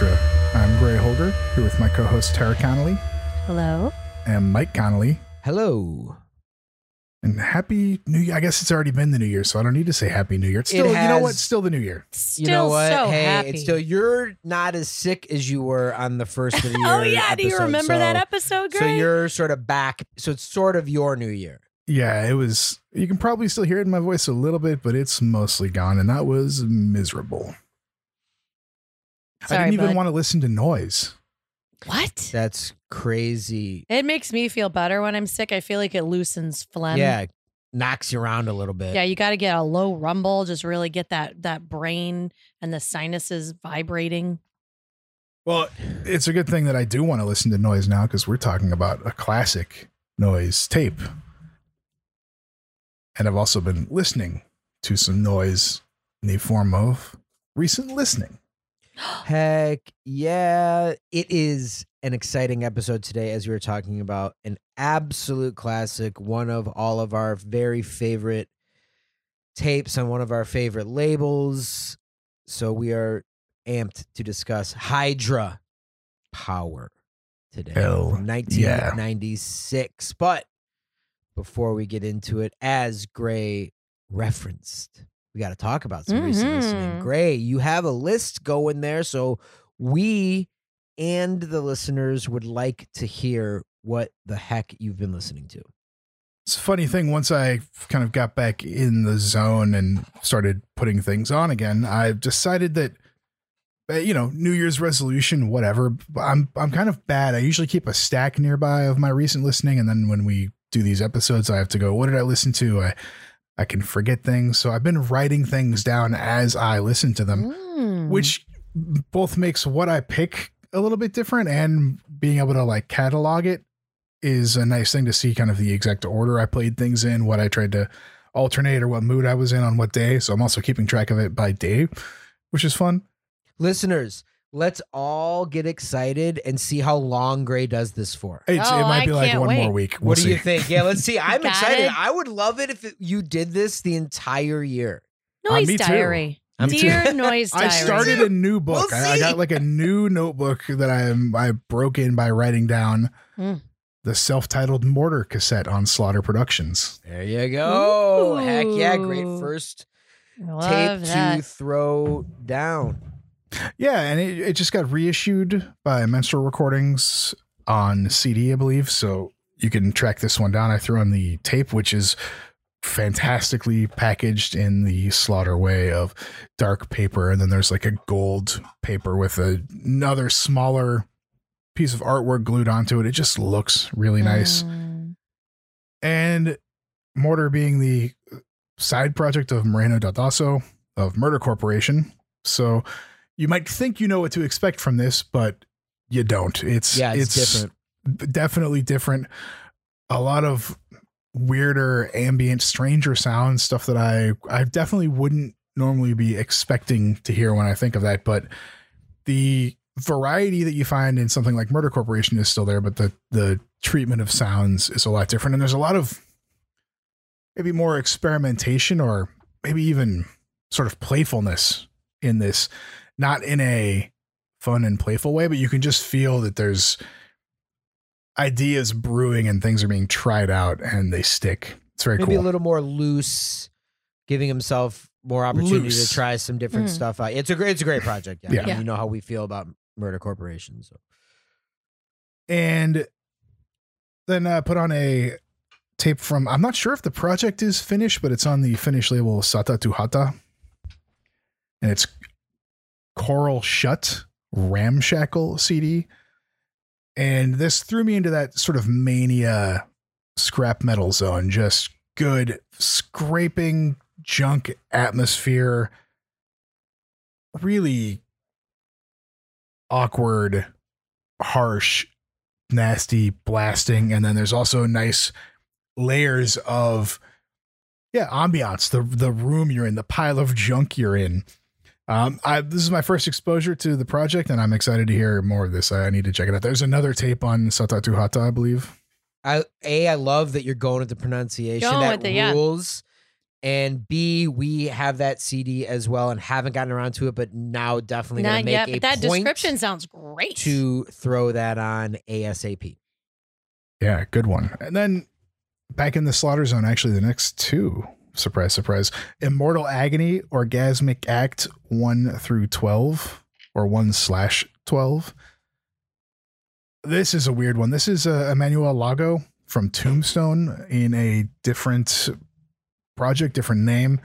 You're listening to Noise Extra. I'm Gray Holder, here with my co-host Tara Connolly Hello. and Mike Connolly. Hello. And happy New Year. I guess it's already been the New Year, so I don't need to say Happy New Year. It's It still, you know has- what? Still the New Year. Still you know what? so hey, happy. it's still you're not as sick as you were on the first of the oh, year. oh yeah, do you episode, remember that so- episode, So you're sort of back. So it's sort of your new year. Yeah, it was. You can probably still hear it in my voice a little bit, but it's mostly gone, and that was miserable. I didn't even bud. want to listen to noise. what? That's crazy. It makes me feel better when I'm sick. I feel like it loosens phlegm. yeah, it knocks you around a little bit. Yeah, you got to get a low rumble, just really get that that brain and the sinuses vibrating. Well, it's a good thing that I do want to listen to noise now because we're talking about a classic noise tape. And I've also been listening to some noise in the form of recent listening. Heck yeah. It is an exciting episode today as we were talking about an absolute classic, one of all of our very favorite tapes on one of our favorite labels. So we are amped to discuss Hydra Power today. Hell from 1996. But before we get into it, as Gray referenced, we got to talk about some recent listening. Gray, you have a list going there. So we and the listeners would like to hear what the heck you've been listening to. It's a funny thing. Once I kind of got back in the zone and started putting things on again, I've decided that, uh, you know, New Year's resolution, whatever. I'm I'm kind of bad. I usually keep a stack nearby of my recent listening, and then when we do these episodes, I have to go. What did I listen to? I I can forget things, so I've been writing things down as I listen to them, Mm. which both makes what I pick a little bit different, and being able to like catalog it is a nice thing to see kind of the exact order I played things in, what I tried to alternate or what mood I was in on what day. So I'm also keeping track of it by day, which is fun. Listeners, let's all get excited and see how long Gray does this for. It's, Oh, it might I be like one wait. more week. We'll what do see. you think? Yeah, let's see. I'm excited. it. I would love it if it, you did this the entire year. Uh, noise me too. diary. I'm Dear noise diary. I started a new book. We'll I, I got like a new notebook that I am I broke in by writing down Mm. the self-titled Mortar cassette on Slaughter Productions. There you go. Heck yeah, great first Love tape that. to throw down. Yeah, and it, it just got reissued by Menstrual Recordings on CD, I believe. So you can track this one down. I threw in the tape, which is fantastically packaged in the slaughter way of dark paper. And then there's like a gold paper with a, another smaller piece of artwork glued onto it. It just looks really nice. Mm. And Mortar being the side project of Moreno Daldasso of Murder Corporation. So you might think you know what to expect from this, but you don't. It's Yeah, it's, different. definitely different. A lot of weirder ambient, stranger sounds, stuff that I I definitely wouldn't normally be expecting to hear when I think of that. But the variety that you find in something like Murder Corporation is still there, but the the treatment of sounds is a lot different. And there's a lot of maybe more experimentation or maybe even sort of playfulness in this, not in a fun and playful way, but you can just feel that there's ideas brewing and things are being tried out and they stick. It's very cool. Maybe cool. a little more loose, giving himself more opportunity Loose. to try some different Mm. stuff out. It's a great, it's a great project. Yeah, Yeah. Yeah. you know how we feel about Murder Corporation. So and then uh, put on a tape from I'm not sure if the project is finished, but it's on the Finnish label Satatuhatta, and it's Coral Shut Ramshackle CD, and this threw me into that sort of mania scrap metal zone, just good scraping junk atmosphere, really awkward, harsh nasty blasting. And then there's also nice layers of yeah ambiance the the room you're in the pile of junk you're in um i this is my first exposure to the project and i'm excited to hear more of this i need to check it out there's another tape on Satatuhatta i believe I a I love that you're going with the pronunciation. Going that with it, yeah. rules. and B, we have that CD as well and haven't gotten around to it, but now definitely gonna Not make yet, a but that point description sounds great. to throw that on ASAP. Yeah, good one. And then back in the slaughter zone, actually, the next two. Surprise, surprise. Immortal Agony, Orgasmic Act 1 through 12, or 1 slash 12. This is a weird one. This is uh, Emmanuel Lago from Tombstone in a different project, different name.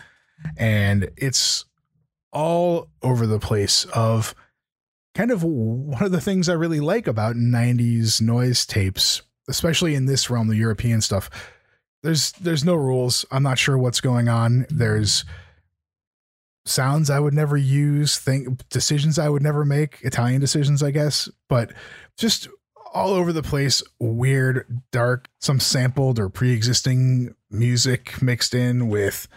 And it's all over the place of kind of one of the things I really like about 90s noise tapes especially in this realm, the European stuff, there's there's no rules. I'm not sure what's going on. There's sounds I would never use, think decisions I would never make, Italian decisions, I guess, but just all over the place, weird, dark, some sampled or pre-existing music mixed in with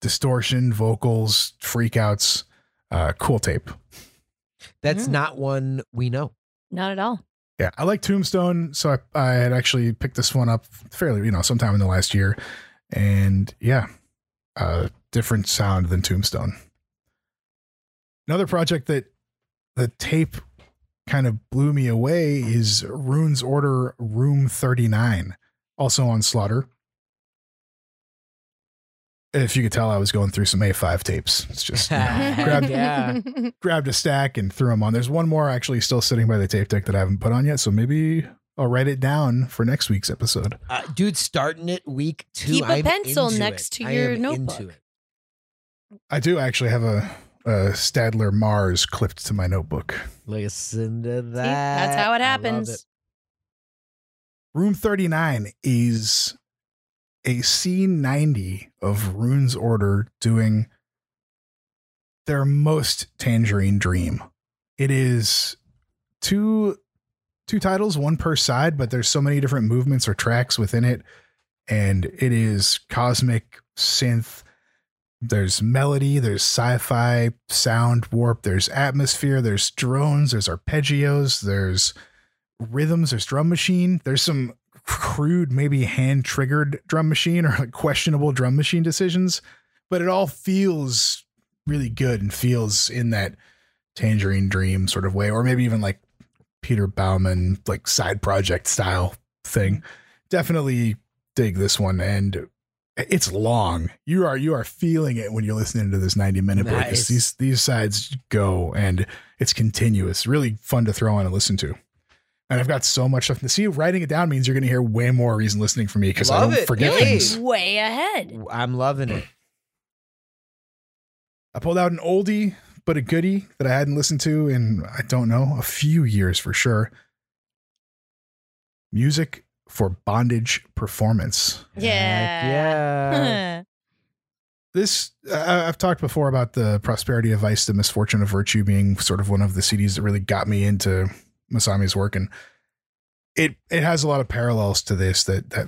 distortion, vocals, freakouts, uh, cool tape. That's Mm. not one we know. Not at all. Yeah, I like Tombstone, so I, I had actually picked this one up fairly, you know, sometime in the last year, and yeah, uh, different sound than Tombstone. Another project that the tape kind of blew me away is Rune's Order Room Thirty Nine, also on Slaughter. If you could tell, I was going through some A5 tapes. It's just you know, grabbed Yeah. grabbed a stack and threw them on. There's one more actually still sitting by the tape deck that I haven't put on yet, so maybe I'll write it down for next week's episode. Uh, dude, starting it week two. Keep a I'm pencil into next it. to your am notebook. I do actually have a, a Stadler Mars clipped to my notebook. Listen to that. See, that's how it I love happens. Room 39 is a C90 of Rune's Order doing their most Tangerine Dream. It is two two titles, one per side, but there's so many different movements or tracks within it. And it is cosmic synth. There's melody, there's sci-fi sound warp, there's atmosphere, there's drones, there's arpeggios, there's rhythms, there's drum machine, there's some crude, maybe hand triggered drum machine or like questionable drum machine decisions, but it all feels really good and feels in that Tangerine Dream sort of way, or maybe even like Peter Baumann, like side project style thing. Definitely dig this one. And it's long. You are you are feeling it when you're listening to this 90 minute break. Nice. These these sides go and it's continuous. Really fun to throw on and listen to. And I've got so much stuff to see. Writing it down means you're going to hear way more reason listening for me because I Love don't it. forget Hey. things. Way ahead. I'm loving it. I pulled out an oldie but a goodie that I hadn't listened to in I don't know a few years for sure. Music for bondage performance. Heck Yeah. yeah. this I I've talked before about the prosperity of vice, the misfortune of virtue being sort of one of the CDs that really got me into Masami's work, and it it has a lot of parallels to this. That that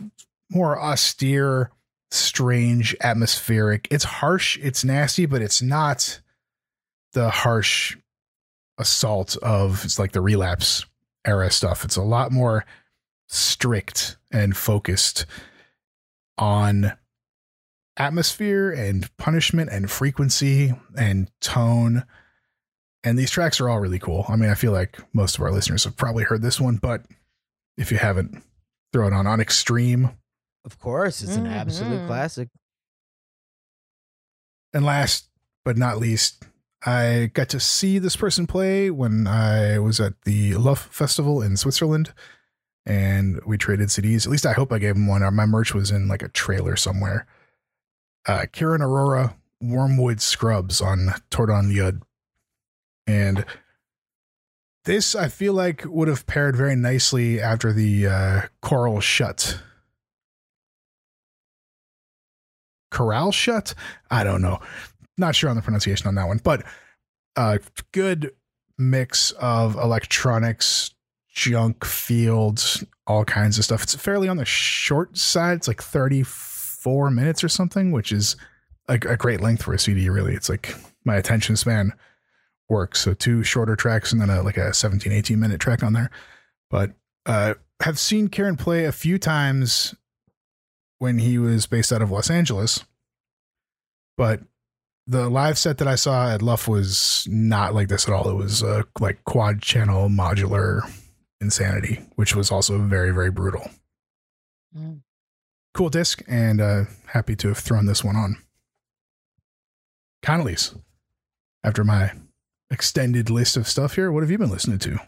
more austere, strange, atmospheric. It's harsh, it's nasty, but it's not the harsh assault of it's like the relapse era stuff. It's a lot more strict and focused on atmosphere and punishment and frequency and tone. And these tracks are all really cool. I mean, I feel like most of our listeners have probably heard this one, but if you haven't, throw it on on Extreme. Of course, it's an absolute Mhm. classic. And last but not least, I got to see this person play when I was at the LUFF Festival in Switzerland. And we traded CDs. At least I hope I gave him one. My merch was in like a trailer somewhere. Uh, Kieran Aurora, Wormwood Scrubs on Tordon Yud. And this I feel like would have paired very nicely after the uh, Coral Shut. Corral Shut? I don't know. Not sure on the pronunciation on that one, but a good mix of electronics, junk fields, all kinds of stuff. It's fairly on the short side. It's like 34 minutes or something, which is a, a great length for a CD, really. It's like my attention span works. So two shorter tracks and then a, like a 17, 18 minute track on there. But uh, have seen Karen play a few times when he was based out of Los Angeles. but the live set that I saw at Luff was not like this at all. It was uh, like quad channel modular insanity, which was also very very brutal. Mm. Cool disc, and uh, happy to have thrown this one on. Connolly's. After my extended list of stuff here, what have you been listening to?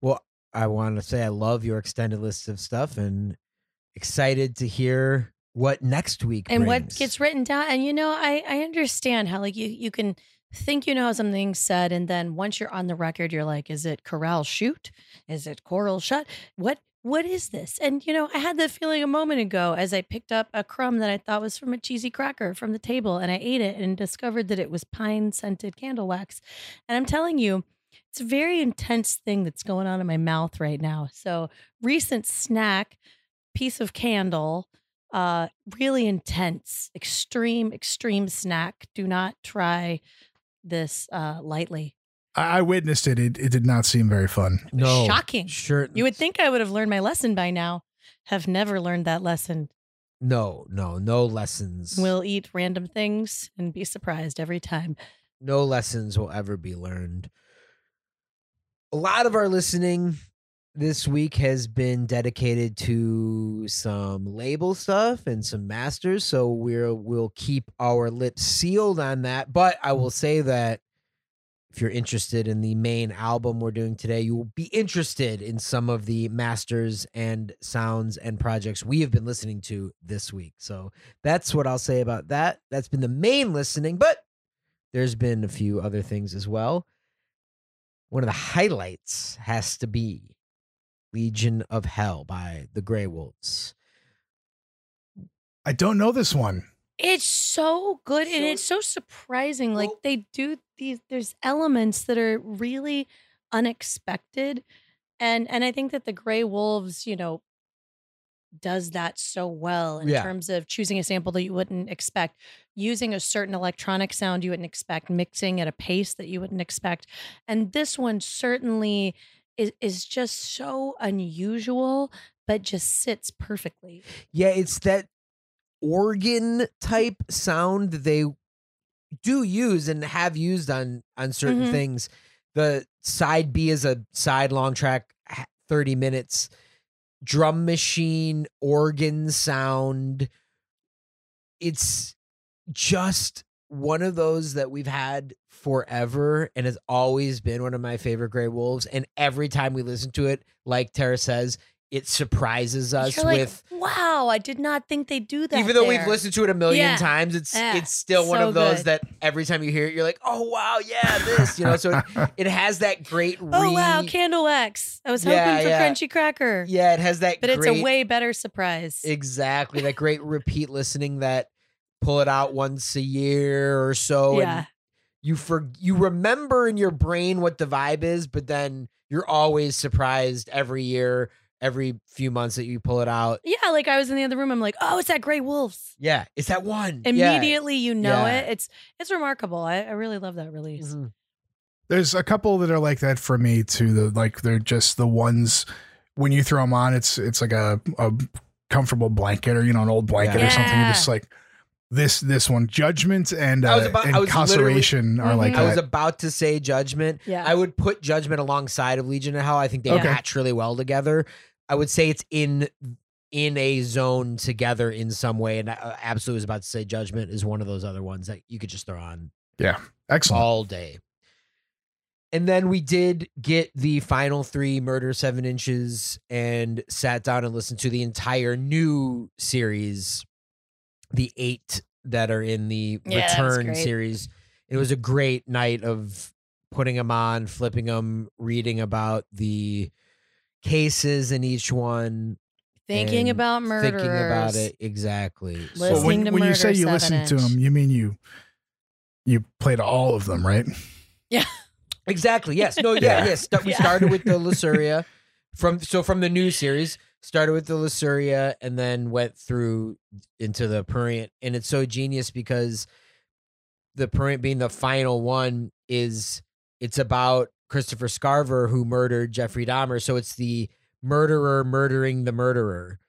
Well, I want to say I love your extended list of stuff and excited to hear what next week and what gets written down and you know i i understand how like you you can think you know how something's said and then once you're on the record you're like is it corral shoot? Is it coral shut? What what is this? And you know i had that feeling a moment ago as i picked up a crumb that i thought was from a cheesy cracker from the table and i ate it and discovered that it was pine scented candle wax. And i'm telling you it's a very intense thing that's going on in my mouth right now. So recent snack piece of candle uh really intense extreme extreme snack. Do not try this uh lightly I, I witnessed it. it. It did not seem very fun. no shocking Sure. you would think i would have learned my lesson by now have never learned that lesson no, no, no lessons. we'll eat random things and be surprised every time no lessons will ever be learned. A lot of our listening this week has been dedicated to some label stuff and some masters, so we'll we'll keep our lips sealed on that. But I will say that if you're interested in the main album we're doing today, you will be interested in some of the masters and sounds and projects we have been listening to this week. So that's what I'll say about that. That's been the main listening, but there's been a few other things as well. One of the highlights has to be Legion of Hell by the Grey Wolves. I don't know this one. It's so good and it's so surprising like they do these there's elements that are really unexpected and and i think that the Grey Wolves you know does that so well in Yeah. terms of choosing a sample that you wouldn't expect using a certain electronic sound you wouldn't expect mixing at a pace that you wouldn't expect and this one certainly is, is just so unusual but just sits perfectly Yeah, it's that organ type sound that they do use and have used on on certain Mhm. things. The side B is a side long track, 30 minutes. Drum machine, organ sound. It's just one of those that we've had forever and has always been one of my favorite Grey Wolves. And every time we listen to it, like Tara says, it surprises us You're like, with wow i did not think they'd do that even though we've listened to it a million Yeah. times, it's Yeah. it's still one So of those good. that every time you hear it, you're like, oh wow, yeah, this, you know. So it, it has that great. Oh wow, candle wax. I was Yeah, hoping for yeah. crunchy cracker. yeah, it has that. But it's a way better surprise. exactly that great repeat listening that pull it out once a year or so, yeah. and you for you remember in your brain what the vibe is, but then you're always surprised every year, every few months that you pull it out. Yeah, like I was in the other room. I'm like, oh, it's that Grey Wolves. Yeah, it's that one. Yeah. Immediately you know Yeah. it. It's it's remarkable. I, I really love that release. Mhm. There's a couple that are like that for me too. The like they're just the ones when you throw them on, it's it's like a, a comfortable blanket or you know an old blanket Yeah. or something. You're just like this this one. Judgment and I was uh, about- and I was literally- conservation are like Mhm. I was about to say Judgment. Yeah. I would put Judgment alongside of Legion of Hell. I think they Okay. match really well together. I would say it's in in a zone together in some way, and I absolutely was about to say Judgment is one of those other ones that you could just throw on Yeah. Excellent. all day. And then we did get the final three Murder Seven Inches and sat down and listened to the entire new series, the eight that are in the Yeah, Return series. It was a great night of putting them on, flipping them, reading about the cases in each one, Thinking about murderers. thinking about it exactly. Listening So when, to when you say you listened to them, you mean you you played all of them, right? Yeah. Exactly. Yes. No. Yeah. Yeah. Yes. We Yeah. started with the Luceria from so from the new series. Started with the Luceria and then went through into the Prurient, and it's so genius because the Prurient being the final one is it's about Christopher Scarver who murdered Jeffrey Dahmer. So it's the murderer murdering the murderer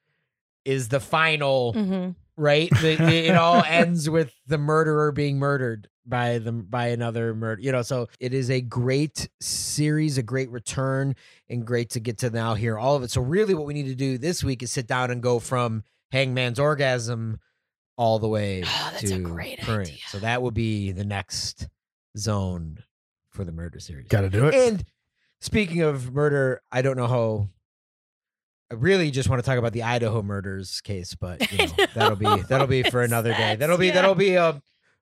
is the final Mhm. right? The- it all ends with the murderer being murdered by the by another murder. You know, so it is a great series, a great return, and great to get to now hear all of it. So really, what we need to do this week is sit down and go from Hangman's orgasm all the way Oh, that's a to great current. idea. So that would be the next zone for the murder series. Got to do it. And speaking of murder, I don't know how. I really just want to talk about the Idaho murders case, but you I know, that'll be that'll be for another day. That'll be yeah. that'll be a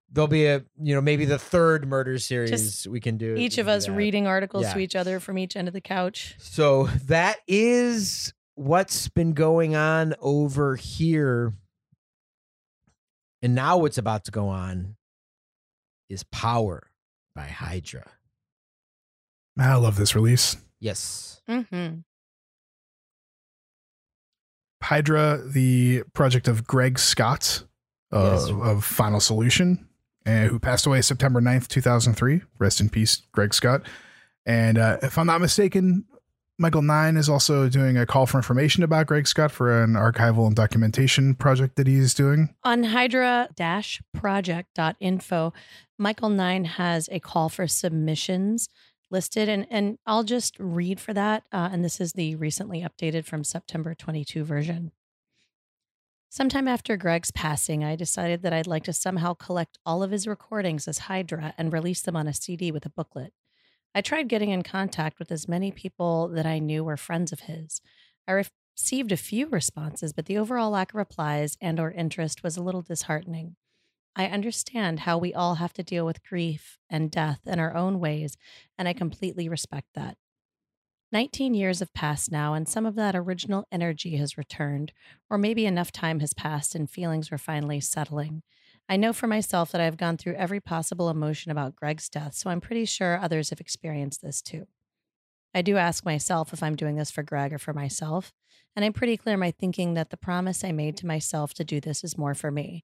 there'll be a you know maybe the third murder series we can do. Each of do us that. reading articles to each other from each end of the couch. So that is what's been going on over here. And now what's about to go on is Power by Hydra. I love this release. Yes. Mm-hmm. Hydra, the project of Greg Scott uh, Yes. of Final Solution, uh, who passed away September 9th, 2003. Rest in peace, Greg Scott. And uh, if I'm not mistaken, Michael Nine is also doing a call for information about Greg Scott for an archival and documentation project that he's doing. On hydra-project.info, Michael Nine has a call for submissions listed, and, and I'll just read for that. Uh, and this is the recently updated from September 22 version. Sometime after Greg's passing, I decided that I'd like to somehow collect all of his recordings as Hydra and release them on a CD with a booklet. I tried getting in contact with as many people that I knew were friends of his. I received a few responses, but the overall lack of replies and or interest was a little disheartening. I understand how we all have to deal with grief and death in our own ways, and I completely respect that. 19 years have passed now, and some of that original energy has returned, or maybe enough time has passed and feelings were finally settling. I know for myself that I've gone through every possible emotion about Greg's death, so I'm pretty sure others have experienced this too. I do ask myself if I'm doing this for Greg or for myself, and I'm pretty clear in my thinking that the promise I made to myself to do this is more for me.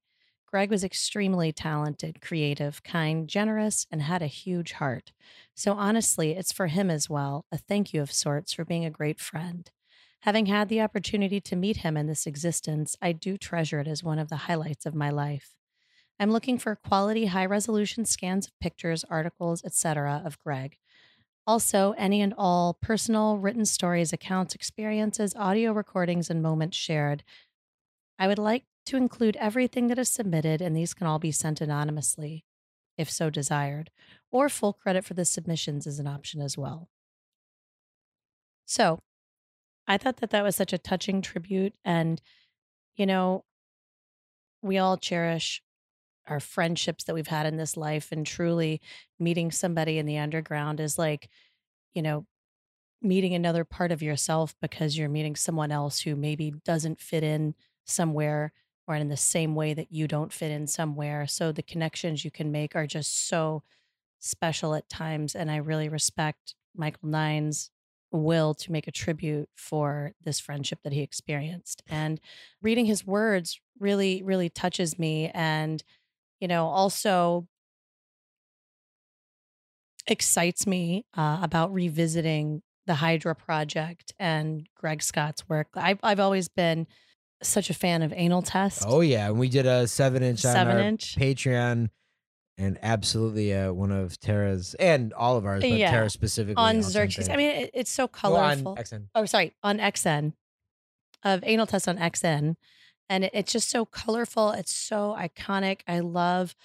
Greg was extremely talented, creative, kind, generous, and had a huge heart. So honestly, it's for him as well, a thank you of sorts for being a great friend. Having had the opportunity to meet him in this existence, I do treasure it as one of the highlights of my life. I'm looking for quality, high resolution scans of pictures, articles, etc. of Greg. Also, any and all personal, written stories, accounts, experiences, audio recordings, and moments shared. I would like to include everything that is submitted, and these can all be sent anonymously, if so desired, or full credit for the submissions is an option as well. So, I thought that that was such a touching tribute. And, you know, we all cherish our friendships that we've had in this life. And truly, meeting somebody in the underground is like, you know, meeting another part of yourself because you're meeting someone else who maybe doesn't fit in somewhere or in the same way that you don't fit in somewhere. So the connections you can make are just so special at times. And I really respect Michael Nine's will to make a tribute for this friendship that he experienced. And reading his words really, really touches me. And, you know, also excites me uh, about revisiting the Hydra project and Greg Scott's work. I've, I've always been such a fan of Anal Test. Oh yeah, and we did a seven inch on Seven our inch. Patreon, and absolutely uh, one of Tara's and all of ours, but Yeah. Tara specifically on Xerxes. I mean, it, it's so on colorful. XN. oh, sorry, on XN of Anal Test on XN. And it, it's just so colorful. It's so iconic. I love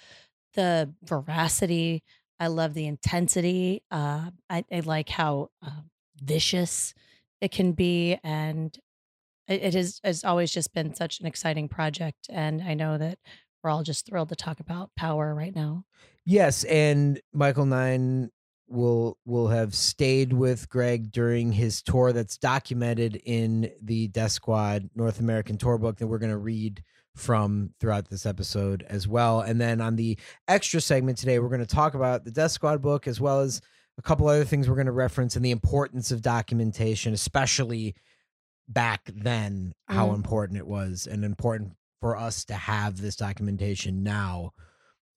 the veracity. I love the intensity. Uh, I, I like how uh, vicious it can be. And it, has, has always just been such an exciting project. And I know that we're all just thrilled to talk about power right now. Yes, and Michael Nine will will have stayed with Greg during his tour that's documented in the Death Squad North American tour book that we're going to read from throughout this episode as well. And then on the extra segment today, we're going to talk about the Death Squad book as well as a couple other things we're going to reference and the importance of documentation, especially back then, how Mhm. important it was and important for us to have this documentation now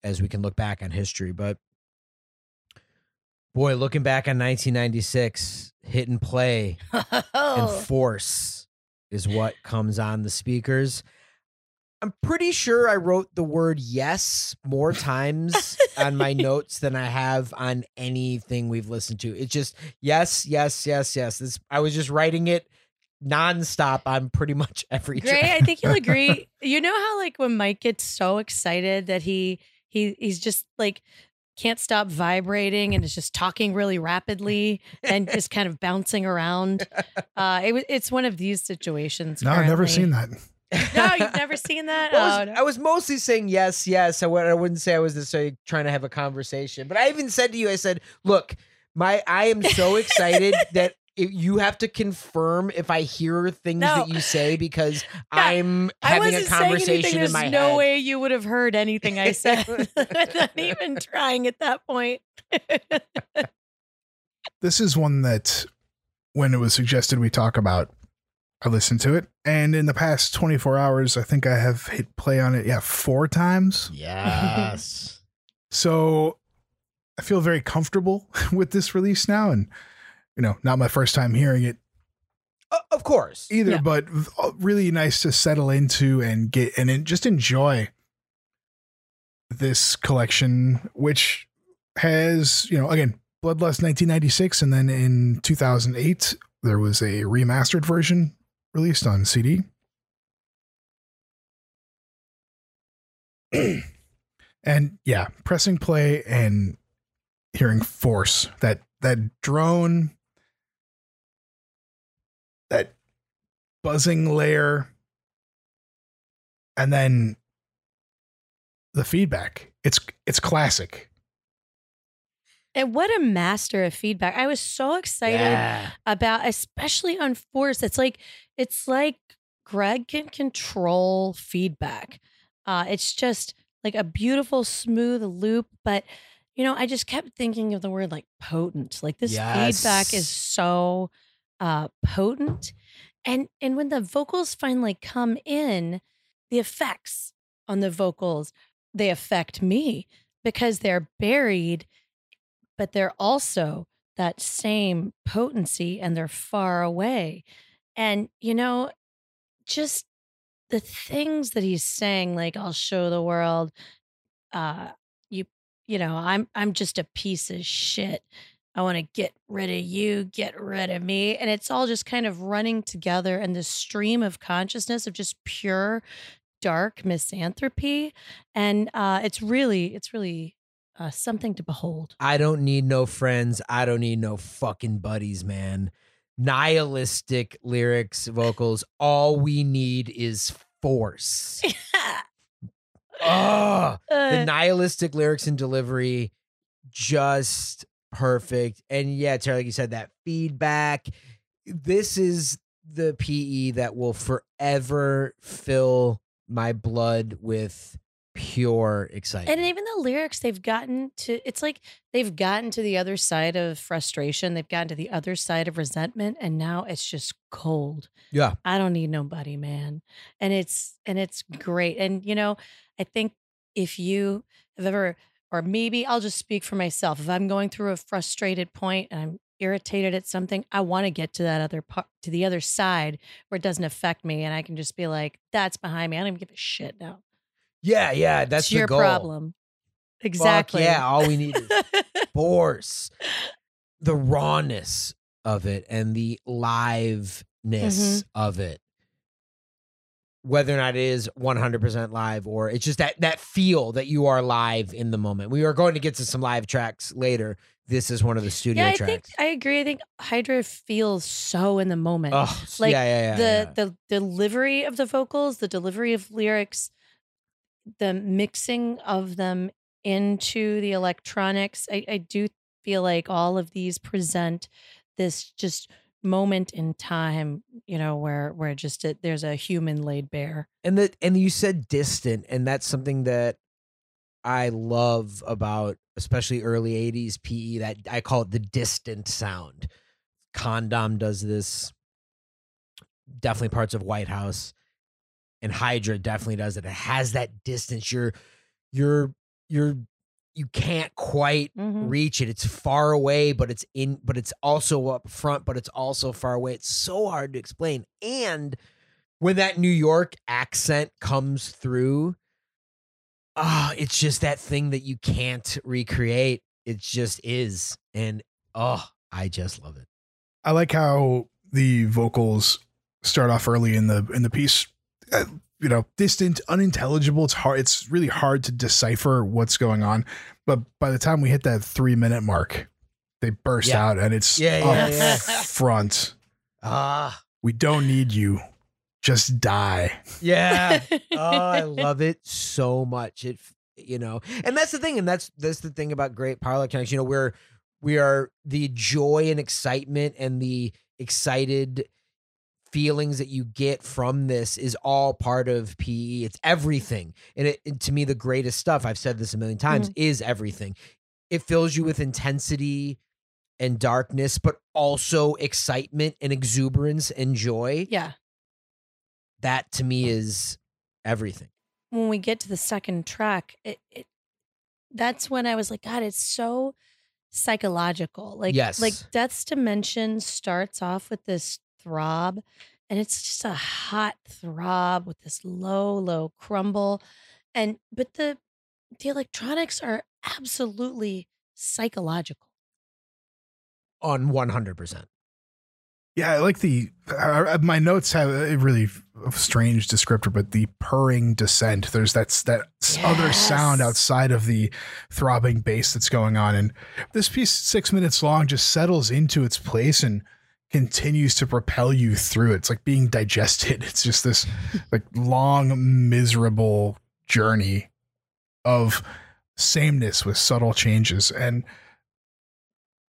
as we can look back on history. But boy, looking back on 1996, hit and play and force is what comes on the speakers. I'm pretty sure I wrote the word yes more times on my notes than I have on anything we've listened to. It's just yes, yes, yes, yes. This I was just writing it nonstop on pretty much every Gray, track. I think you'll agree. You know how like when Mike gets so excited that he he he's just like can't stop vibrating and is just talking really rapidly and just kind of bouncing around. Uh, it, it's one of these situations. No, I've never seen that. No, you've never seen that. Well, I, Oh, was, no. I was mostly saying yes, yes. I, would, I wouldn't say I was necessarily trying to have a conversation, but I even said to you, I said, "Look, my I am so excited that it, you have to confirm if I hear things No. that you say because I'm having a wasn't saying anything. conversation in my no head." way you would have heard anything I said. Not even trying at that point. This is one that, when it was suggested we talk about, I listened to it, and in the past 24 hours, I think I have hit play on it, yeah, four times. Yes. So I feel very comfortable with this release now, and you know, not my first time hearing it O- of course. either, Yeah. but uh, really nice to settle into and get and just enjoy this collection, which has you know again Bloodlust 1996, and then in 2008 there was a remastered version released on CD. and yeah, pressing play and hearing force that that drone that buzzing layer. And then the feedback. It's it's classic. And what a master of feedback. I was so excited Yeah. about especially on force it's like it's like greg can control feedback. Uh it's just like a beautiful smooth loop but you know i just kept thinking of the word like potent. Like this feedback is so uh potent and and when the vocals finally come in the effects on the vocals they affect me because they're buried but they're also that same potency and they're far away. And, you know, just the things that he's saying, like, I'll show the world, uh, you, you know, I'm, I'm just a piece of shit. I want to get rid of you, get rid of me. And it's all just kind of running together and this stream of consciousness of just pure dark misanthropy. And uh, it's really, it's really uh, something to behold. I don't need no friends. I don't need no fucking buddies, man. Nihilistic lyrics, vocals. All we need is force. Oh, the Uh, nihilistic lyrics and delivery, just perfect. And yeah, Terry, like you said, that feedback. This is the PE that will forever fill my blood with pure excitement. and even the lyrics they've gotten to it's like they've gotten to the other side of frustration they've gotten to the other side of resentment and now it's just cold yeah. i don't need nobody man and it's and it's great and you know i think if you have ever or maybe i'll just speak for myself if i'm going through a frustrated point and i'm irritated at something i want to get to that other part to the other side where it doesn't affect me and i can just be like that's behind me i don't even give a shit now Yeah, yeah. That's it's the your goal. problem Fuck exactly yeah. All we need is force. The rawness of it and the liveness Mm-hmm. of it. Whether or not it is 100% live or it's just that that feel that you are live in the moment. We are going to get to some live tracks later. This is one of the studio yeah, I tracks. think I agree. I think Hydra feels so in the moment. oh, like, yeah, yeah, yeah. the yeah. the delivery of the vocals, the delivery of lyrics, the mixing of them into the electronics. I, I do feel like all of these present this just moment in time, you know, where where just it, there's a human laid bare. and that and you said distant and that's something that i love about especially early 80s pe that i call it the distant sound. Con-Dom does this. Definitely parts of Whitehouse. And hydra definitely does it. It has that distance. You're you're you're you can't quite Mhm. reach it it's far away but it's in but it's also up front but it's also far away it's so hard to explain and when that New York accent comes through, ah, it's just that thing that you can't recreate. It just is. And oh, I just love it. I like how the vocals start off early in the in the piece. Uh, you know, distant, unintelligible. It's hard. It's really hard to decipher what's going on. But by the time we hit that three minute mark, they burst Yeah. out, and it's Yeah, up yeah, yeah. front. Ah, We don't need you. Just die. yeah. oh, I love it so much. It, you know, and that's the thing, and that's that's the thing about great power electronics. You know, we're we are the joy and excitement and the excited feelings that you get from this is all part of PE. It's everything, and it and to me the greatest stuff. I've said this a million times mm-hmm. is everything. It fills you with intensity and darkness, but also excitement and exuberance and joy. yeah. That to me is everything. when we get to the second track, it, it that's when I was like, God, it's so psychological. Like, Yes. like Death's Dimension starts off with this throb, and it's just a hot throb with this low, low crumble, and but the the electronics are absolutely psychological. on 100%. Yeah, I like the. Uh, my notes have a really strange descriptor, but the purring descent. There's that's that s other sound outside of the throbbing bass that's going on, and this piece, six minutes long, just settles into its place and continues to propel you through it. It's like being digested. It's just this like long, miserable journey of sameness with subtle changes, and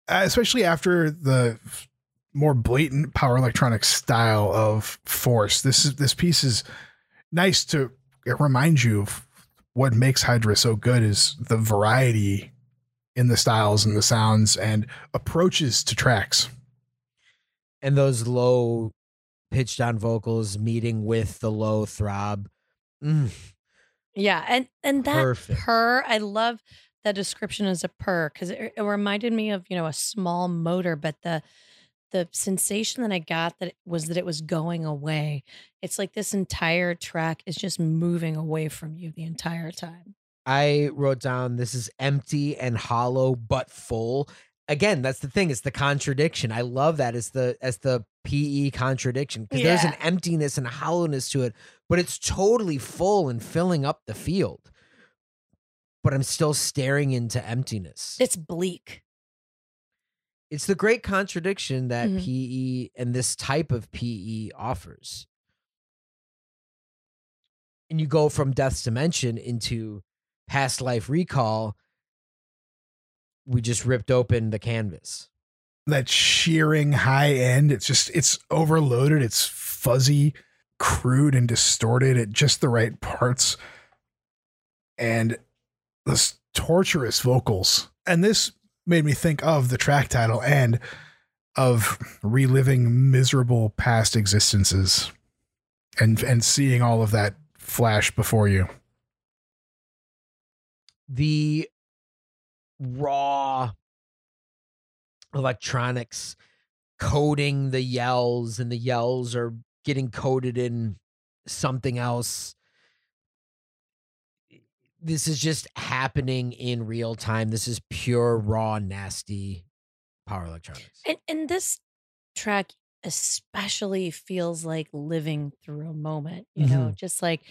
uh, especially after the more blatant power electronic style of force. This is this piece is nice to it reminds you of what makes Hydra so good is the variety in the styles and the sounds and approaches to tracks. And those low pitched down vocals meeting with the low throb. Mm, Yeah, and and that Perfect. purr, I love that description as a purr because it, it reminded me of you know a small motor, but the the sensation that I got that it was that it was going away. It's like this entire track is just moving away from you the entire time. I wrote down this is empty and hollow but full. Again, that's the thing. It's the contradiction. I love that as the as the PE contradiction because there's an emptiness and hollowness to it, but it's totally full and filling up the field. But I'm still staring into emptiness. It's bleak. it's the great contradiction that Mhm. PE and this type of PE offers. And you go from Death's Dimension into Past Life Recall. We just ripped open the canvas. That shearing high end, it's just it's overloaded, it's fuzzy, crude and distorted at just the right parts. And this torturous vocals. And this made me think of the track title and of reliving miserable past existences and and seeing all of that flash before you. The raw electronics coding the yells, and the yells are getting coded in something else. This is just happening in real time. This is pure, raw, nasty power electronics. And and this track especially feels like living through a moment, you know, mm-hmm. just like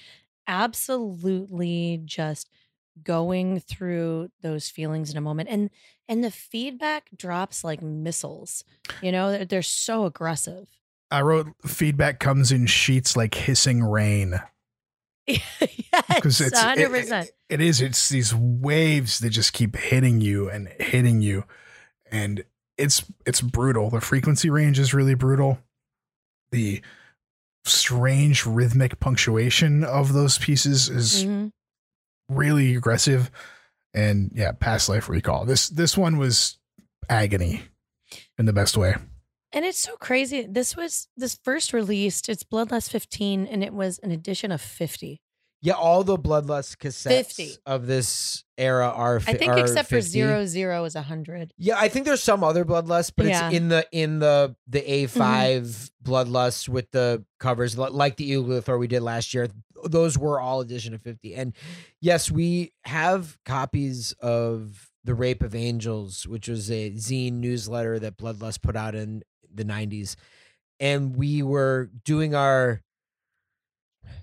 absolutely just going through those feelings in a moment and and the feedback drops like missiles you know they're, they're so aggressive I wrote feedback comes in sheets like hissing rain. yes because it's 100% it is it's these waves that just keep hitting you and hitting you and it's it's brutal the frequency range is really brutal the strange rhythmic punctuation of those pieces is Mhm. Really aggressive and yeah past life recall this this one was agony in the best way And it's so crazy. This was this first released, it's Bloodlust 15, and it was an edition of 50. Yeah, all the Bloodlust cassettes 50. of this era are. I think are except 50. for zero zero is a hundred. Yeah, I think there's some other Bloodlust, but Yeah. it's in the in the the A mm-hmm. 5 Bloodlust with the covers like the Eagle we did last year. Those were all edition of 50. And yes, we have copies of The Rape of Angels, which was a zine newsletter that Bloodlust put out in the 90s. And we were doing our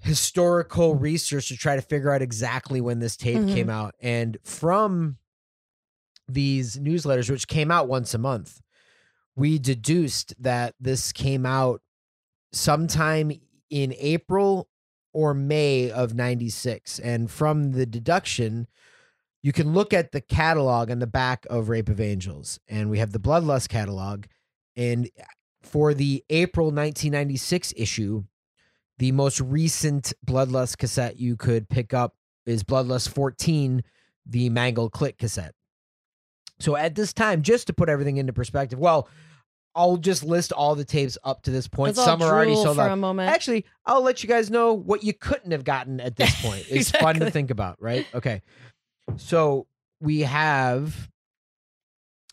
historical research to try to figure out exactly when this tape Mhm. came out. And from these newsletters, which came out once a month, we deduced that this came out sometime in April or May of 96. And from the deduction, you can look at the catalog on the back of Rape of Angels. And we have the Bloodlust catalog. And uh, for the April 1996 issue, the most recent Bloodlust cassette you could pick up is Bloodlust 14, the Mangled Clit cassette. So at this time, just to put everything into perspective, well, I'll just list all the tapes up to this point. Let's all Some are already drool sold for out. a moment. Actually, I'll let you guys know what you couldn't have gotten at this point. It's fun to Exactly. think about, right? Okay. So we have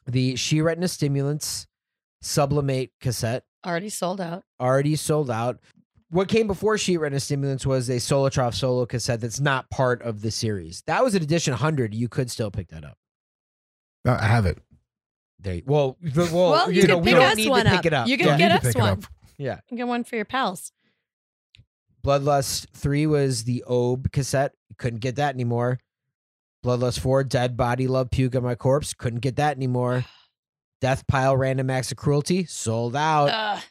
the She Retina Stimulants Sublimate cassette Already sold out. already sold out. What came before Sheet Retina Stimulants was a Solotroff solo cassette that's not part of the series. That was an edition 100. You could still pick that up. Uh, I have it. You- well, the- well, Well, you, you know, we pick don't us need one to pick up. it up. You can yeah. get need to us pick it one. up. yeah. Get one for your pals. Bloodlust 3 was the Obe cassette. Couldn't get that anymore. Bloodlust 4, Dead Body Love Puke on My Corpse. Couldn't get that anymore. Death Pile Random Acts of Cruelty sold out. Ugh.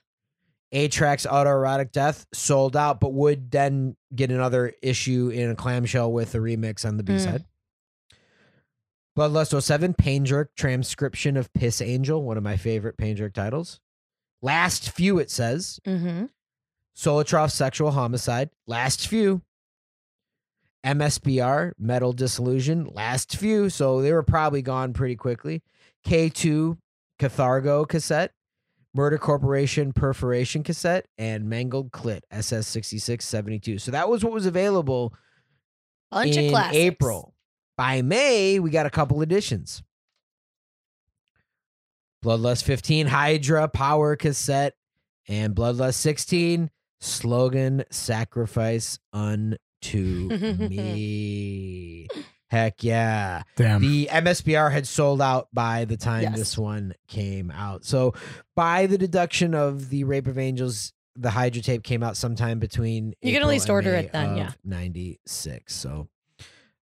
Atrax Autoerotic Death sold out, but would then get another issue in a clamshell with a remix on the B Mm. side. Bloodlust 07, Pain Jerk, Transcription of Piss Angel, one of my favorite Pain Jerk titles. Last Few, it says. Mhm. Solotroff Sexual Homicide, Last Few. MSBR, Metal Disillusion, Last Few. So they were probably gone pretty quickly. K2, Cathargo cassette. Murder Corporation Perforation cassette and Mangled Clit SS6672. So that was what was available Bunch in. April. By May, we got a couple additions. Bloodlust 15 Hydra Power cassette and Bloodlust 16 Slogan Sacrifice Unto Me. Heck yeah. Damn. The MSBR had sold out by the time Yes. this one came out. So, by the deduction of the Rape of Angels, the Hydra tape came out sometime between You can at least order May it then, yeah. 96. So,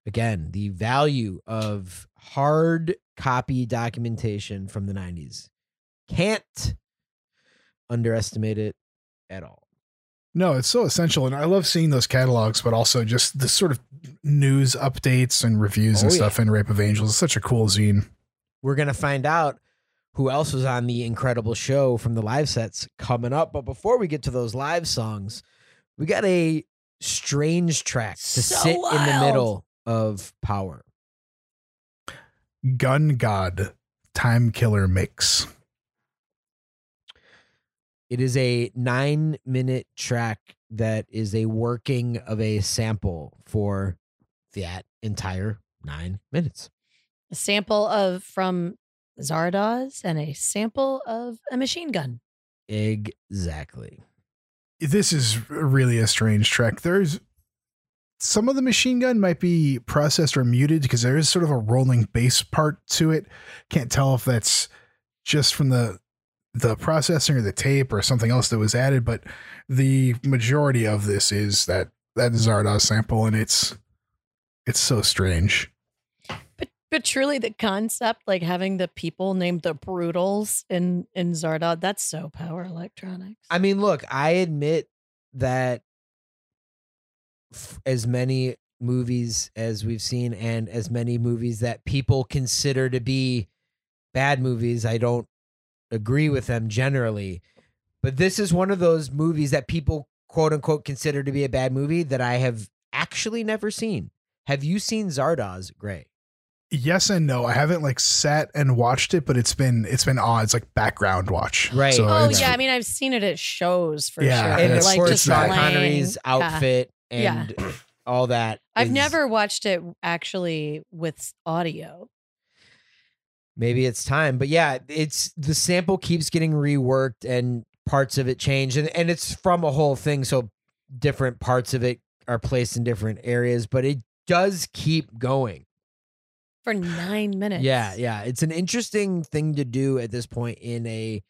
again, the value of hard copy documentation from the 90s can't underestimate it at all. No, it's so essential, and I love seeing those catalogs, but also just the sort of news updates and reviews and Oh, stuff in Rape of Angels. It's such a cool zine. We're going to find out who else was on the incredible show from the live sets coming up. But before we get to those live songs, we got a strange track to So sit in the middle of power. Gun God Time Killer Mix. It is a nine minute track that is a working of a sample for that entire nine minutes. A sample of from Zardoz and a sample of a machine gun. Exactly. This is really a strange track. There's some of the machine gun might be processed or muted because there is sort of a rolling bass part to it. Can't tell if that's just from the the processing or the tape or something else that was added, but the majority of this is that that Zardoz sample, and it's it's so strange. But but truly the concept, like having the people named the Brutals in in Zardoz, that's so power electronics. I mean, look, I admit that f- as many movies as we've seen and as many movies that people consider to be bad movies, I don't agree with them generally. But this is one of those movies that people quote unquote consider to be a bad movie that I have actually never seen. Have you seen Zardoz Gray? Yes and no. I haven't like sat and watched it, but it's been it's been on. It's like background watch. Right. So oh yeah, I mean I've seen it at shows for Yeah, sure. and And of it's- like course, just Sean playing. Connery's Yeah. Outfit Yeah. all that. I've is- never watched it actually with audio. maybe it's time but yeah it's the sample keeps getting reworked and parts of it change and, and it's from a whole thing so different parts of it are placed in different areas but it does keep going for nine minutes. yeah yeah it's an interesting thing to do at this point in a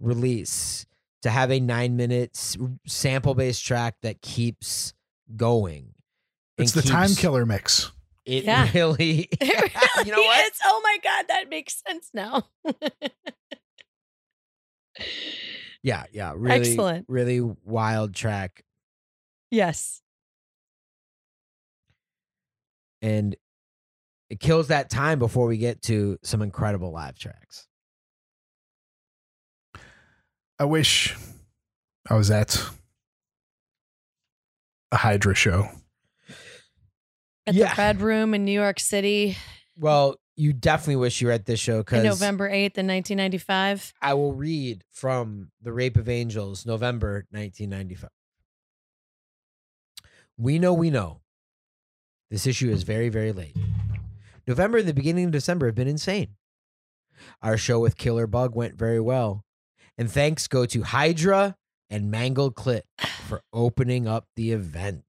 release to have a nine minutes sample based track that keeps going It's the time killer mix. it Yeah. really It really you know what is. Oh my god, that makes sense now. yeah yeah really Excellent. really wild track yes. and it kills that time before we get to some incredible live tracks. I wish I was at a Hydra show. At Yeah. the Red Room in New York City Well, you definitely wish you were at this show because November 8th in 1995. I will read from The Rape of Angels, November 1995. We know, we know. This issue is very, very late. November and the beginning of December have been insane. Our show with Killer Bug went very well. And thanks go to Hydra and Mangled Clit for opening up the event.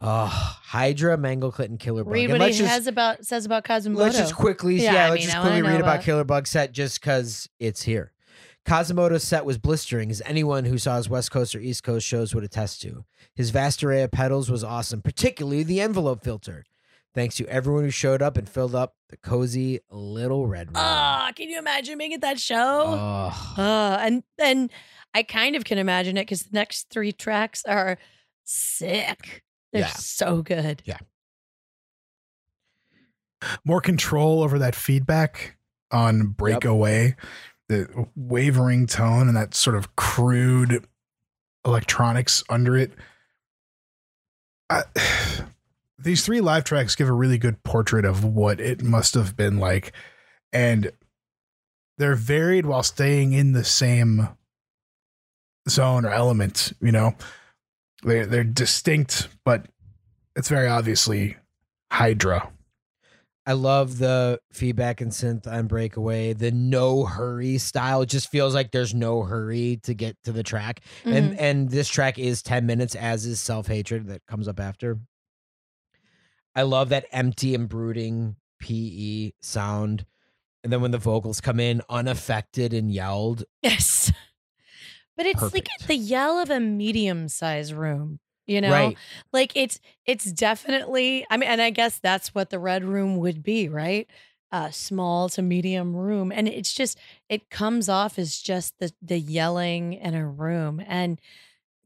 Oh, Hydra, Mangled Clit, and Killer Bug. Read And what he let's just- has about says about Kazumoto. Let's just quickly, yeah, Yeah, I let's mean, just quickly read about, about- Killer Bug set just because it's here. Kazumoto's set was blistering, as anyone who saw his West Coast or East Coast shows would attest to. His vast array of pedals was awesome, particularly the envelope filter. Thanks to everyone who showed up and filled up the cozy little red room. Ah, can you imagine being at that show? Oh. Uh, and and I kind of can imagine it because the next three tracks are sick. They're Yeah. so good. Yeah. More control over that feedback on breakaway, the wavering tone and that sort of crude electronics under it. I, these three live tracks give a really good portrait of what it must have been like. And they're varied while staying in the same zone or element, you know. They're they're distinct, but it's very obviously Hydra. I love the feedback and synth on Breakaway. The no hurry style just feels like there's no hurry to get to the track. Mhm. and and this track is 10 minutes as is self-hatred that comes up after i love that empty and brooding pe sound and then when the vocals come in unaffected and yelled yes, but it's like the yell of a medium-sized room. You know, right like it's it's definitely. I mean, and I guess that's what the red room would be, right? Uh, small to medium room, and it's just it comes off as just the the yelling in a room, and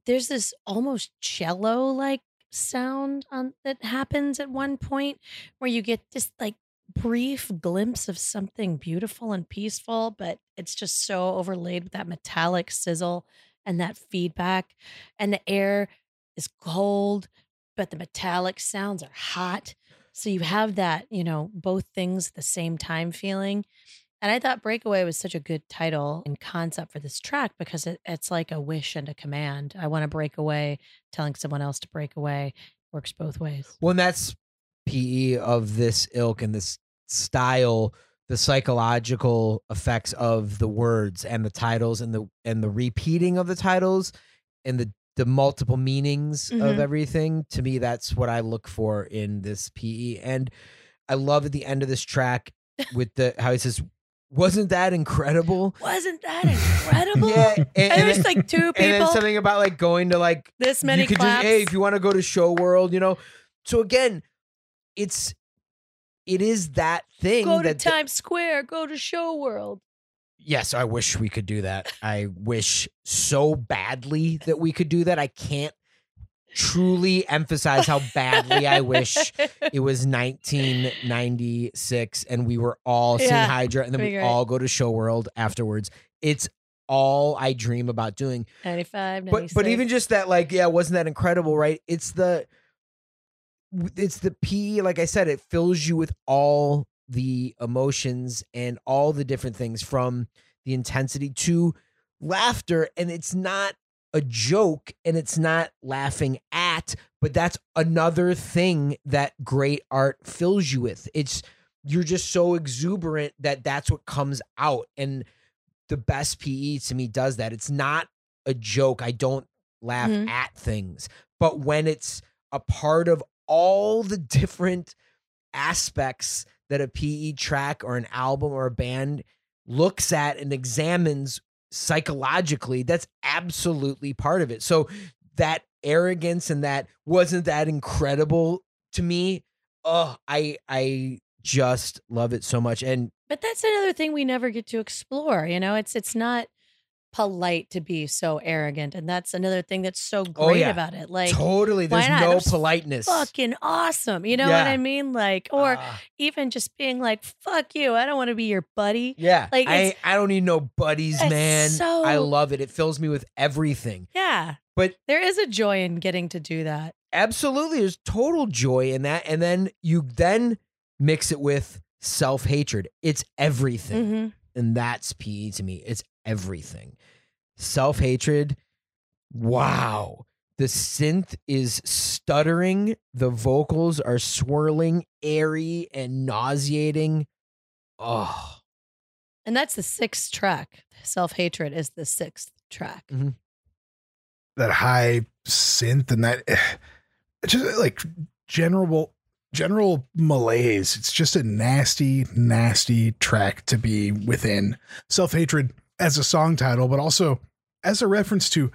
there's this almost cello like sound on that happens at one point where you get this like brief glimpse of something beautiful and peaceful, but it's just so overlaid with that metallic sizzle and that feedback, and the air is cold, but the metallic sounds are hot. So you have that, you know, both things at the same time feeling. And I thought Breakaway was such a good title and concept for this track because it, it's like a wish and a command. I want to break away, telling someone else to break away works both ways. well and that's pe of this ilk and this style the psychological effects of the words and the titles and the and the repeating of the titles and the the multiple meanings of Mhm. everything to me that's what i look for in this pe and i love at the end of this track with the how he says wasn't that incredible Wasn't that incredible? yeah and, And and there's like two and then people, something about like going to like this many you could claps. just hey if you want to go to show world you know so again it's it is that thing go to Times Square, go to Show World. yes i wish we could do that i wish so badly that we could do that i can't truly emphasize how badly i wish it was 1996 and we were all seeing Yeah, hydra and then we all go to show world afterwards. It's all i dream about doing. 95, but but even just that like yeah wasn't that incredible right? It's the it's the p like i said it fills you with all the emotions and all the different things from the intensity to laughter and it's not a joke and it's not laughing at, but that's another thing that great art fills you with. It's you're just so exuberant that that's what comes out and the best PE to me does that. It's not a joke. I don't laugh Mhm. at things, but when it's a part of all the different aspects that a PE track or an album or a band looks at and examines psychologically, that's absolutely part of it. So that arrogance and that wasn't that incredible to me. Oh, I I just love it so much. And But that's another thing we never get to explore. You know, it's it's not polite to be so arrogant, and that's another thing that's so great Oh, yeah. about it. Like totally, there's no That's politeness. fucking awesome. You know what I mean? Like, or Ah, even just being like, "Fuck you! I don't want to be your buddy." yeah, like, I I don't need no buddies, man. so- I love it. It fills me with everything. Yeah, But there is a joy in getting to do that. absolutely there's total joy in that and then you then mix it with self-hatred it's everything hmm and that's pe to me it's everything. Self-hatred wow. The synth is stuttering the vocals are swirling airy and nauseating. Oh And that's the sixth track. Self hatred is the sixth track. Mm-hmm. that high synth and that eh, just eh, like general general malaise. It's just a nasty nasty track to be within. Self-hatred as a song title but also as a reference to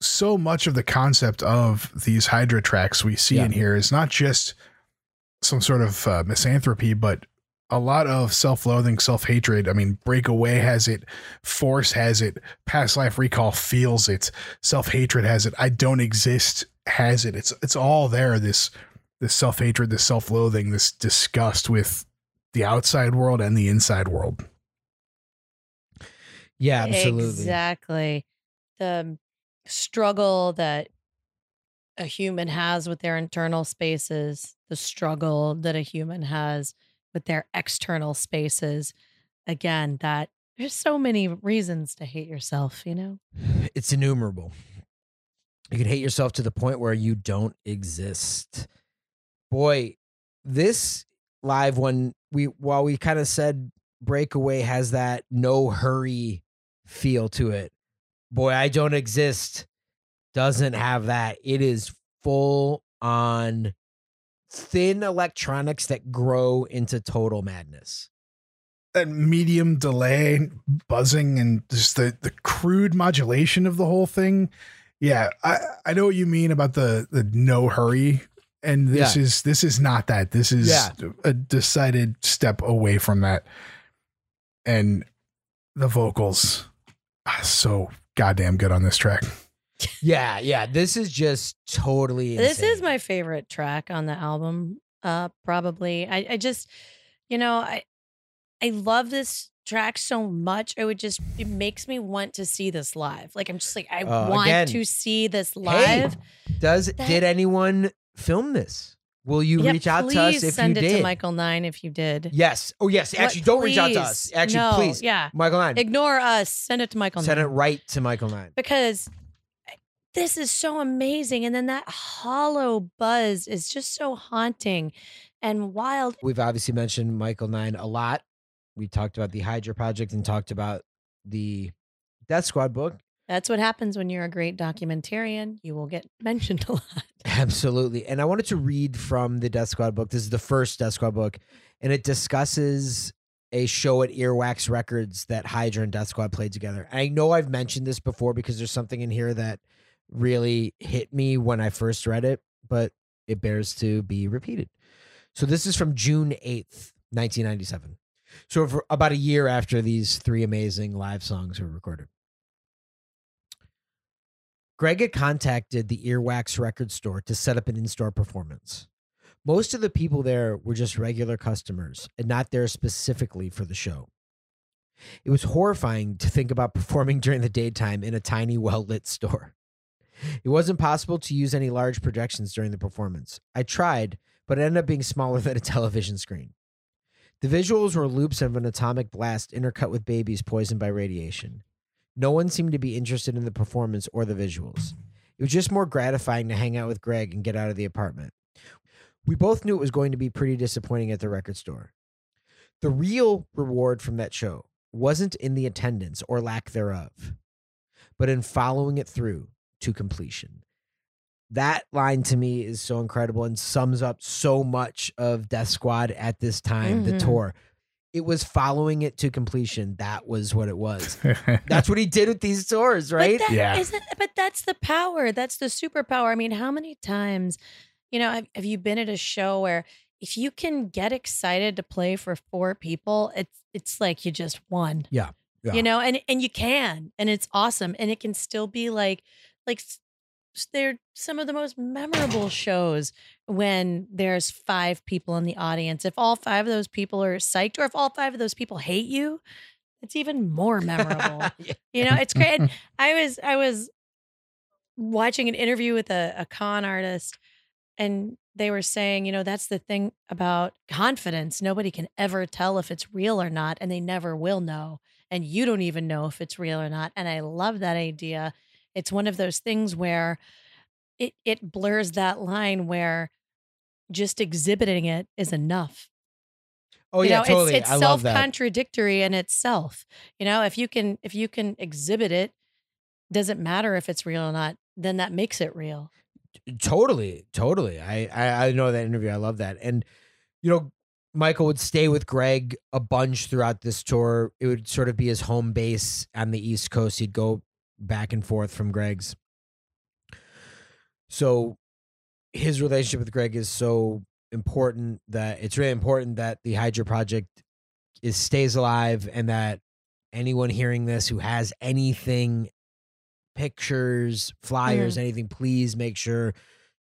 so much of the concept of these hydra tracks we see Yeah. in here. Is not just some sort of uh, misanthropy but a lot of self-loathing self-hatred. I mean breakaway has it force has it past life recall feels it self-hatred has it i don't exist has it. It's it's all there this this self-hatred this self-loathing this disgust with the outside world and the inside world yeah absolutely Exactly. The struggle that a human has with their internal spaces, the struggle that a human has with their external spaces. Again, that there's so many reasons to hate yourself, you know? it's innumerable. You can hate yourself to the point where you don't exist. Boy, this live one we while we kind of said breakaway has that no hurry feel to it. Boy, I don't exist doesn't have that. It is full on thin electronics that grow into total madness. that medium delay buzzing and just the the crude modulation of the whole thing yeah i i know what you mean about the the no hurry and this Yeah. is this is not that this is Yeah. a decided step away from that and the vocals so goddamn good on this track Yeah, yeah. This is just totally This is my favorite track on the album. Uh probably. I, I just you know, I I love this track so much. It would just it makes me want to see this live. Like I'm just like I Uh, want again, to see this Hey, live. does That- did anyone film this? Will you Yeah, reach out to us if you did? please send you it did? to Michael Nine if you did. Yes. Oh, yes. What- Actually, don't reach out to us. Actually, No, please. Yeah. Michael Nine. Ignore us. Send it to Michael Send it right to Michael Nine. because this is so amazing. And then that hollow buzz is just so haunting and wild. We've obviously mentioned Michael Nine a lot. We talked about the Hydra Project and talked about the Death Squad book. That's what happens when you're a great documentarian. You will get mentioned a lot. Absolutely. And I wanted to read from the Death Squad book. This is the first Death Squad book, and it discusses a show at Earwax Records that Hydra and Death Squad played together. I know I've mentioned this before because there's something in here that really hit me when I first read it, but it bears to be repeated. So this is from June 8th, 1997. So for about a year after these three amazing live songs were recorded. Greg had contacted the Earwax record store to set up an in store performance. Most of the people there were just regular customers and not there specifically for the show. It was horrifying to think about performing during the daytime in a tiny, well lit store. It wasn't possible to use any large projections during the performance. I tried, but it ended up being smaller than a television screen. The visuals were loops of an atomic blast intercut with babies poisoned by radiation. No one seemed to be interested in the performance or the visuals. It was just more gratifying to hang out with Greg and get out of the apartment. We both knew it was going to be pretty disappointing at the record store. The real reward from that show wasn't in the attendance or lack thereof, but in following it through to completion. That line to me is so incredible and sums up so much of Death Squad at this time, the Mhm. tour. It was following it to completion. That was what it was. That's what he did with these tours, right? But that Yeah. not but that's the power. That's the superpower. I mean, how many times, you know, have, have you been at a show where if you can get excited to play for four people, it's it's like you just won. Yeah. Yeah. You know, and and you can, and it's awesome, and it can still be like like s- s- they're some of the most memorable shows when there's five people in the audience. If all five of those people are psyched, or if all five of those people hate you, it's even more memorable. Yeah. You know, it's great. And I was I was watching an interview with a, a con artist and they were saying, you know, that's the thing about confidence. Nobody can ever tell if it's real or not, and they never will know. And you don't even know if it's real or not. And I love that idea. It's one of those things where it it blurs that line where just exhibiting it is enough Oh you yeah, know, totally. it's I it's love that. self-contradictory in itself. You know, if you can if you can exhibit it, doesn't matter if it's real or not, then that makes it real. Totally, totally. I, I I know that interview. I love that. And you know, Michael would stay with Greg a bunch throughout this tour. It would sort of be his home base on the East Coast. He'd go back and forth from Greg's. So his relationship with Greg is so important that it's really important that the Hydra project is stays alive and that anyone hearing this who has anything pictures, flyers, mm-hmm. anything, please make sure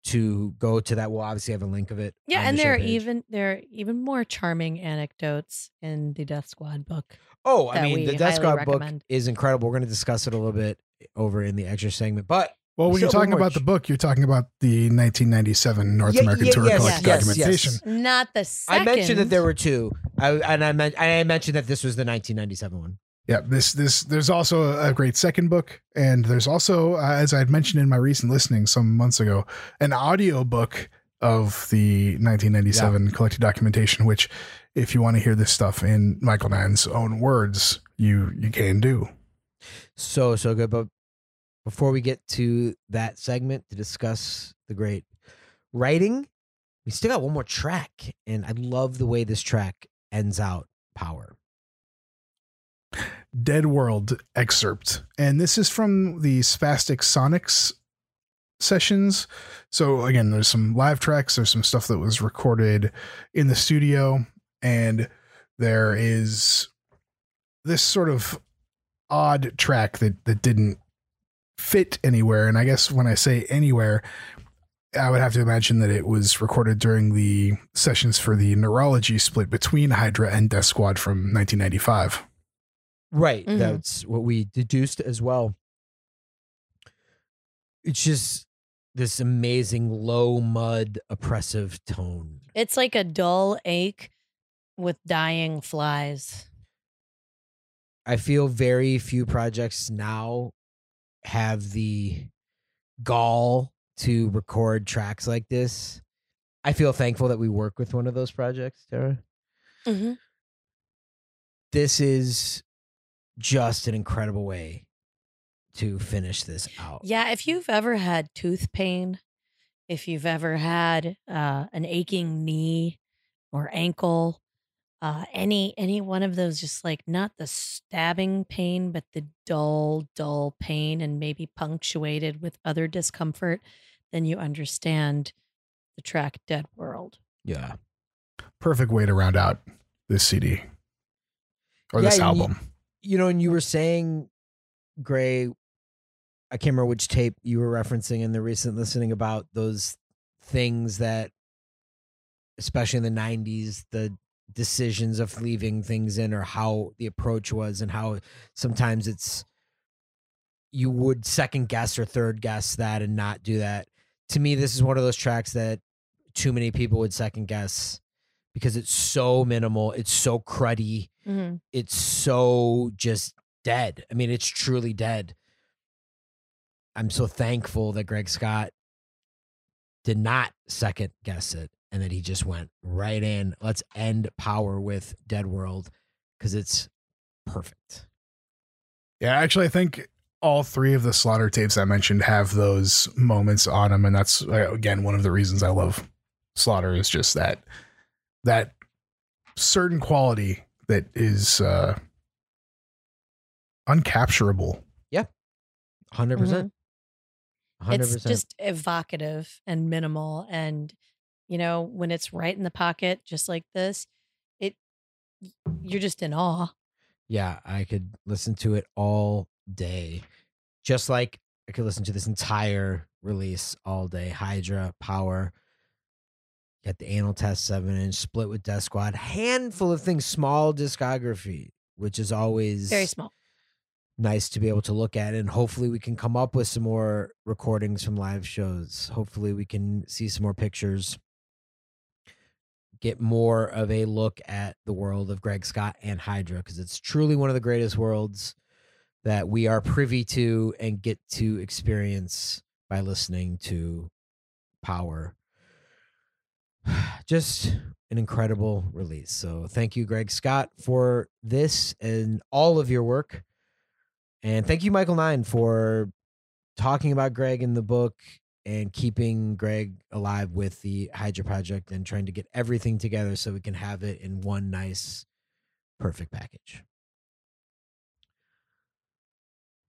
to go to that. We'll obviously have a link of it. Yeah, and the there are page. even there are even more charming anecdotes in the Death Squad book. Oh, I mean, the Death highly Squad book is incredible. We're going to discuss it a little bit eh, over in the extra segment, but Well, when So you're talking much- about the book, you're talking about the 1997 North Yeah, American yeah, Tour yes, Collected yes, Documentation. yes. Not the second. I mentioned that there were two, I, and I meant I mentioned that this was the 1997 one. Yeah, this this there's also a great second book, and there's also, uh, as I had mentioned in my recent listening some months ago, an audio book of the 1997 collected documentation. Which, if you want to hear this stuff in Michael Mann's own words, you you can do. So so good. But before we get to that segment to discuss the great writing, we still got one more track, and I love the way this track ends out. Power. Dead World excerpt. And this is from the Spastic Sonics sessions. So again, there's some live tracks, there's some stuff that was recorded in the studio, and there is this sort of odd track that that didn't fit anywhere. And I guess when I say anywhere, I would have to imagine that it was recorded during the sessions for the neurology split between Hydra and Death Squad from 1995. Right. Mhm. That's what we deduced as well. It's just this amazing low mud oppressive tone. It's like a dull ache with dying flies. I feel very few projects now have the gall to record tracks like this. I feel thankful that we work with one of those projects, Tara. Mm-hmm. This is just an incredible way to finish this out. Yeah, if you've ever had tooth pain, if you've ever had uh, an aching knee or ankle, uh, any any one of those, just like not the stabbing pain, but the dull, dull pain, and maybe punctuated with other discomfort, then you understand the track "Dead World." Yeah. perfect way to round out this CD or this Yeah, and you- album. You know, and you were saying, Gray, I can't remember which tape you were referencing in the recent listening about those things that, especially in the 90s, the decisions of leaving things in or how the approach was and how sometimes it's you would second guess or third guess that and not do that. To me, this is one of those tracks that too many people would second guess because it's so minimal, it's so cruddy Mm-hmm. it's so just dead. I mean, it's truly dead. I'm so thankful that Greg Scott did not second guess it and that he just went right in. Let's end power with Dead World because it's perfect. Yeah, actually, I think all three of the slaughter tapes I mentioned have those moments on them, and that's uh, again one of the reasons I love slaughter is just that that certain quality that is uh uncapturable. 100%. percent 100. It's just evocative and minimal. And, you know, when it's right in the pocket, just like this, it you're just in awe. yeah, I could listen to it all day. Just like I could listen to this entire release all day. Hydra, Power, got the Anal Test 7 inch, split with Death Squad, handful of things, small discography, which is always Very small. nice to be able to look at. And hopefully we can come up with some more recordings from live shows. Hopefully we can see some more pictures, get more of a look at the world of Greg Scott and Hydra, because it's truly one of the greatest worlds that we are privy to and get to experience by listening to Power. Just an incredible release. So thank you, Greg Scott, for this and all of your work. And thank you, Michael Nine, for talking about Greg in the book and keeping Greg alive with the Hydra Project and trying to get everything together so we can have it in one nice, perfect package.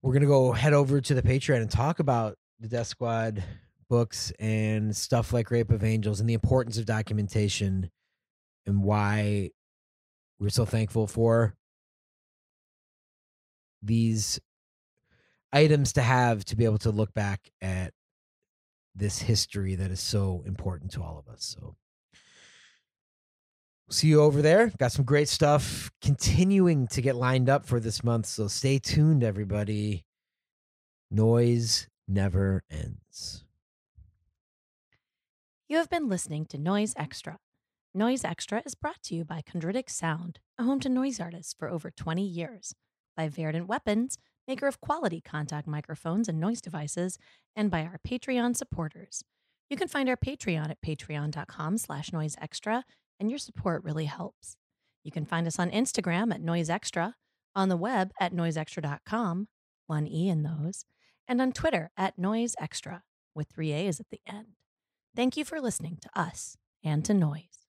We're going to go head over to the Patreon and talk about the Death Squad books and stuff like Rape of Angels and the importance of documentation and why we're so thankful for these items to have to be able to look back at this history that is so important to all of us. So see you over there. Got some great stuff continuing to get lined up for this month. So stay tuned, everybody. Noise never ends. You have been listening to Noise Extra. Noise Extra is brought to you by Chondritic Sound, a home to noise artists for over 20 years, by Verdant Weapons, maker of quality contact microphones and noise devices, and by our Patreon supporters. You can find our Patreon at patreon.com slash noiseextra, and your support really helps. You can find us on Instagram at noiseextra, on the web at noiseextra.com, one E in those, and on Twitter at noiseextra, with three A's at the end. Thank you for listening to us and to Noise.